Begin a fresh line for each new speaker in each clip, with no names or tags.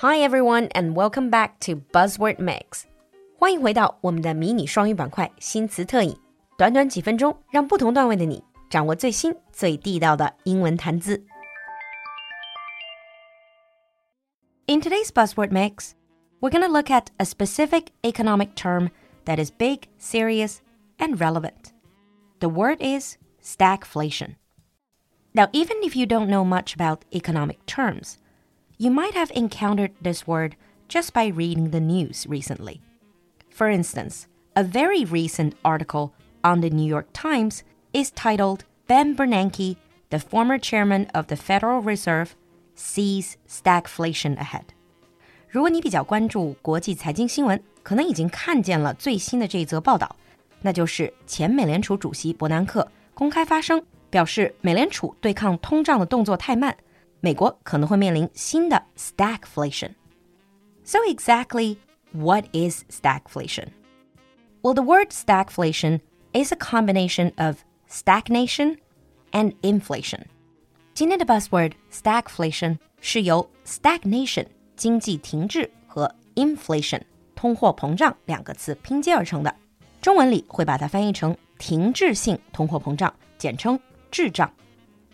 Hi everyone, and welcome back to Buzzword Mix. 欢迎回到我们的迷你双语板块新词特饮，短短几分钟，让不同段位的你掌握最新最地道的英文谈资。In today's Buzzword Mix, we're going to look at a specific economic term that is big, serious, and relevant. The word is stagflation. Now, even if you don't know much about economic terms, you might have encountered this word just by reading the news recently. For instance, a very recent article on the New York Times is titled Ben Bernanke, the former chairman of the Federal Reserve, sees stagflation ahead. 如果你比较关注国际财经新闻，可能已经看见了最新的这一则报道，那就是前美联储主席伯南克公开发声，表示美联储对抗通胀的动作太慢。 美国可能会面临新的 stagflation. So exactly what is stagflation? Well, the word stagflation is a combination of stagnation and inflation. 今天的 buzzword stagflation 是由 stagnation 经济停滞和 inflation 通货膨胀两个词拼接而成的。中文里会把它翻译成停滞性通货膨胀，简称滞胀。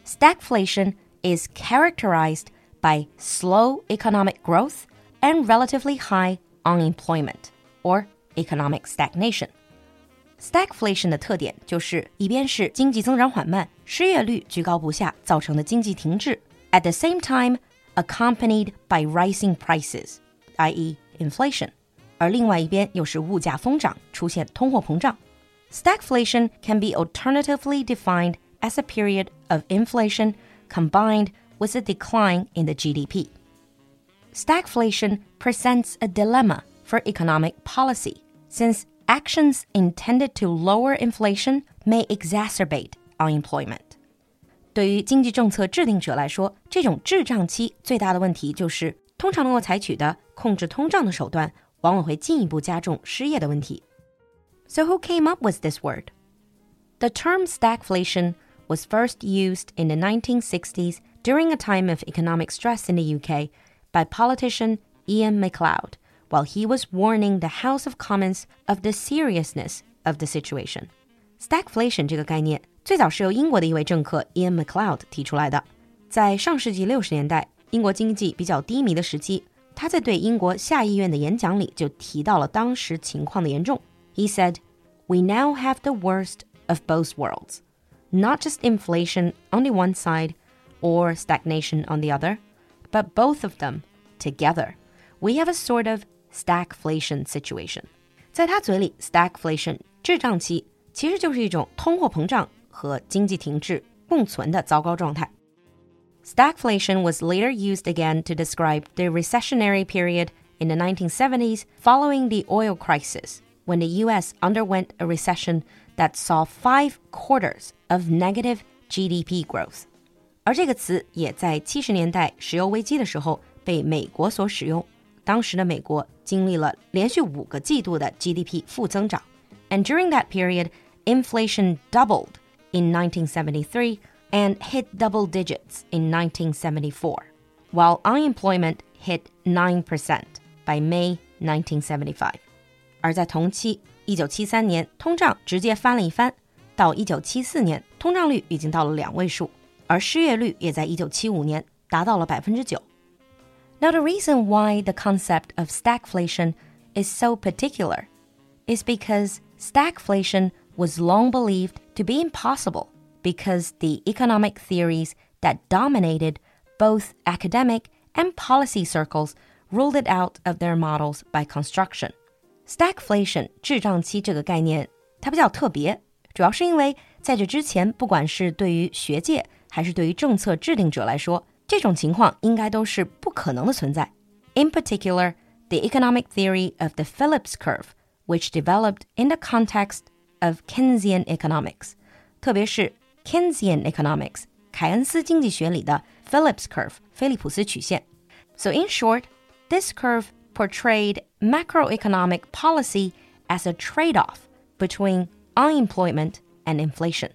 Stagflation is characterized by slow economic growth and relatively high unemployment or economic stagnation. Stagflation 的特点就是一边是经济增长缓慢、失业率居高不下造成的经济停滞，at the same time accompanied by rising prices, i.e. inflation，而另外一边又是物价疯涨，出现通货膨胀。Stagflation can be alternatively defined as a period of inflation combined with a decline in the GDP. Stagflation presents a dilemma for economic policy, since actions intended to lower inflation may exacerbate unemployment. 对于经济政策制定者来说，这种滞胀期最大的问题就是，通常能够采取的控制通胀的手段，往往会进一步加重失业的问题。So who came up with this word? The term stagflation was first used in the 1960s during a time of economic stress in the UK by politician Ian MacLeod while he was warning the House of Commons of the seriousness of the situation. Stagflation 这个概念最早是由英国的一位政客 Ian MacLeod 提出来的。在上世纪六十年代，英国经济比较低迷的时期，他在对英国下议院的演讲里就提到了当时情况的严重。He said, "We now have the worst of both worlds." not just inflation on the one side or stagnation on the other, but both of them together. We have a sort of stagflation situation. 在他嘴里，stagflation 滞胀期其实就是一种通货膨胀和经济停滞共存的糟糕状态。Stagflation was later used again to describe the recessionary period in the 1970s following the oil crisis, when the US underwent a recession that saw five quarters of negative GDP growth。而这个词也在七十年代石油危机的时候被美国所使用。当时的美国经历了连续五个季度的 GDP 负增长，and during that period, inflation doubled in 1973 and hit double digits in 1974, while unemployment hit 9% by May 1975. 而在同期， 一九七三年通胀直接翻了一番，到一九七四年通胀率已经到了两位数，而失业率也在一九七五年达到了百分之九。Now the reason why the concept of stagflation is so particular is because stagflation was long believed to be impossible because the economic theories that dominated both academic and policy circles ruled it out of their models by construction. Stagflation 滞胀期这个概念，它比较特别，主要是因为在这之前，不管是对于学界还是对于政策制定者来说，这种情况应该都是不可能的存在。In particular, the economic theory of the Phillips curve, which developed in the context of Keynesian economics，特别是 Keynesian economics 凯恩斯经济学里的 Phillips curve 菲利普斯曲线。So in short, this curve portrayed macroeconomic policy as a trade off between unemployment and inflation.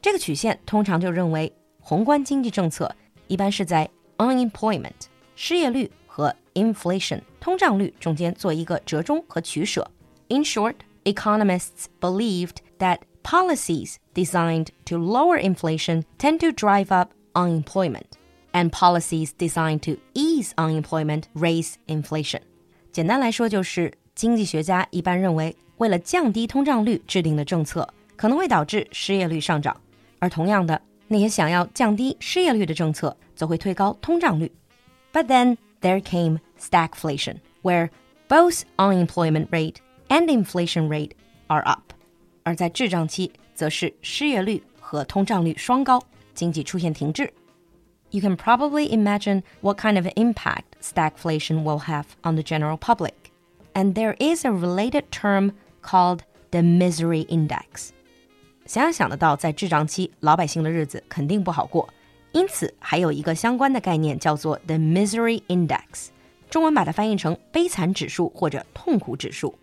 这个曲线通常就认为，宏观经济政策一般是在 unemployment 失业率和 inflation 通胀率中间做一个折中和取舍。In short, economists believed that policies designed to lower inflation tend to drive up unemployment, and policies designed to ease unemployment raise inflation. 简单来说，就是经济学家一般认为，为了降低通胀率制定的政策可能会导致失业率上涨，而同样的，那些想要降低失业率的政策则会推高通胀率。But then there came stagflation, where both unemployment rate and inflation rate are up. 而在滞胀期，则是失业率和通胀率双高，经济出现停滞。You can probably imagine what kind of impact stagflation will have on the general public. And there is a related term called the misery index. 想要想得到，在滞胀期，老百姓的日子肯定不好过，因此还有一个相关的概念叫做 the misery index，中文把它翻译成悲惨指数或者痛苦指数。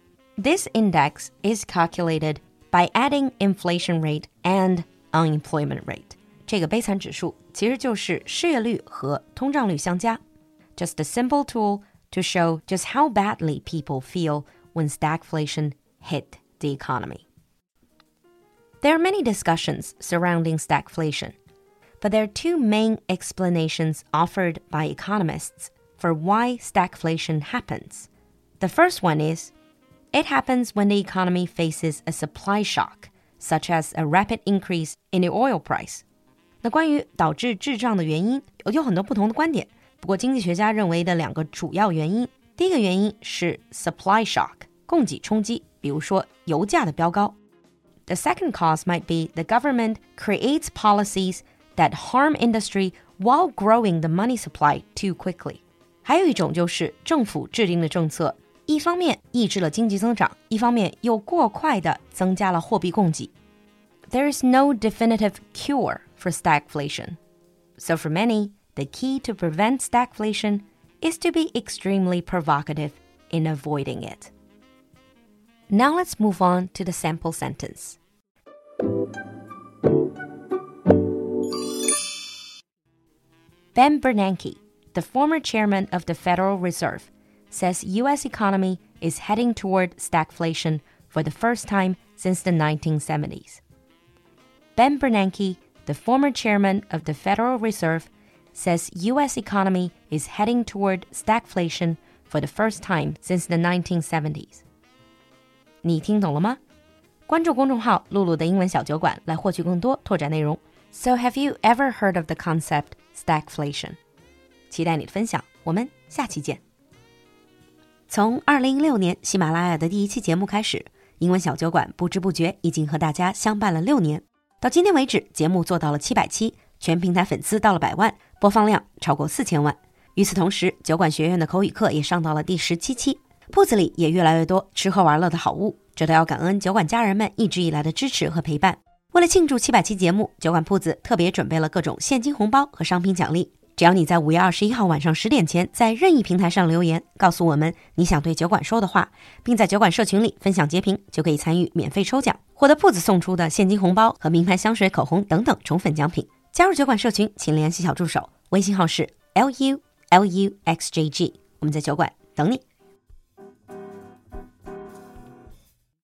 This index is calculated by adding inflation rate and unemployment rate。 这个悲惨指数其实就是失业率和通胀率相加。Just a simple tool to show just how badly people feel when stagflation hit the economy. There are many discussions surrounding stagflation, but there are two main explanations offered by economists for why stagflation happens. The first one is it happens when the economy faces a supply shock, such as a rapid increase in the oil price. 那关于导致滞胀的原因，有很多不同的观点。不过，经济学家认为的两个主要原因，第一个原因是 supply shock，供给冲击，比如说油价的飙高。The second cause might be the government creates policies that harm industry while growing the money supply too quickly。还有一种就是政府制定的政策，一方面抑制了经济增长，一方面又过快的增加了货币供给。There is no definitive cure for stagflation. So for many, the key to prevent stagflation is to be extremely provocative in avoiding it. Now let's move on to the sample sentence. Ben Bernanke, the former chairman of the Federal Reserve, says US economy is heading toward stagflation for the first time since the 1970s. Ben Bernanke, the former chairman of the Federal Reserve, says US economy is heading toward stagflation for the first time since the 1970s. 你听懂了吗？关注公众号“璐璐的英文小酒馆”来获取更多拓展内容。So have you ever heard of the concept stagflation？期待你的分享，我们下期见。从二零一六年喜马拉雅的第一期节目开始，英文小酒馆不知不觉已经和大家相伴了六年。到今天为止，节目做到了七百期，全平台粉丝到了百万，播放量超过四千万。与此同时，酒馆学院的口语课也上到了第十七期。铺子里也越来越多吃喝玩乐的好物，这都要感恩酒馆家人们一直以来的支持和陪伴。为了庆祝七百期节目，酒馆铺子特别准备了各种现金红包和商品奖励。只要你在五月二十一号晚上十点前在任意平台上留言，告诉我们你想对酒馆说的话，并在酒馆社群里分享截屏，就可以参与免费抽奖，我的铺子送出的现金红包和名牌香水、口红等等宠粉奖品。加入酒馆社群，请联系小助手，微信号是 l u l u x j g，我们在酒馆等你。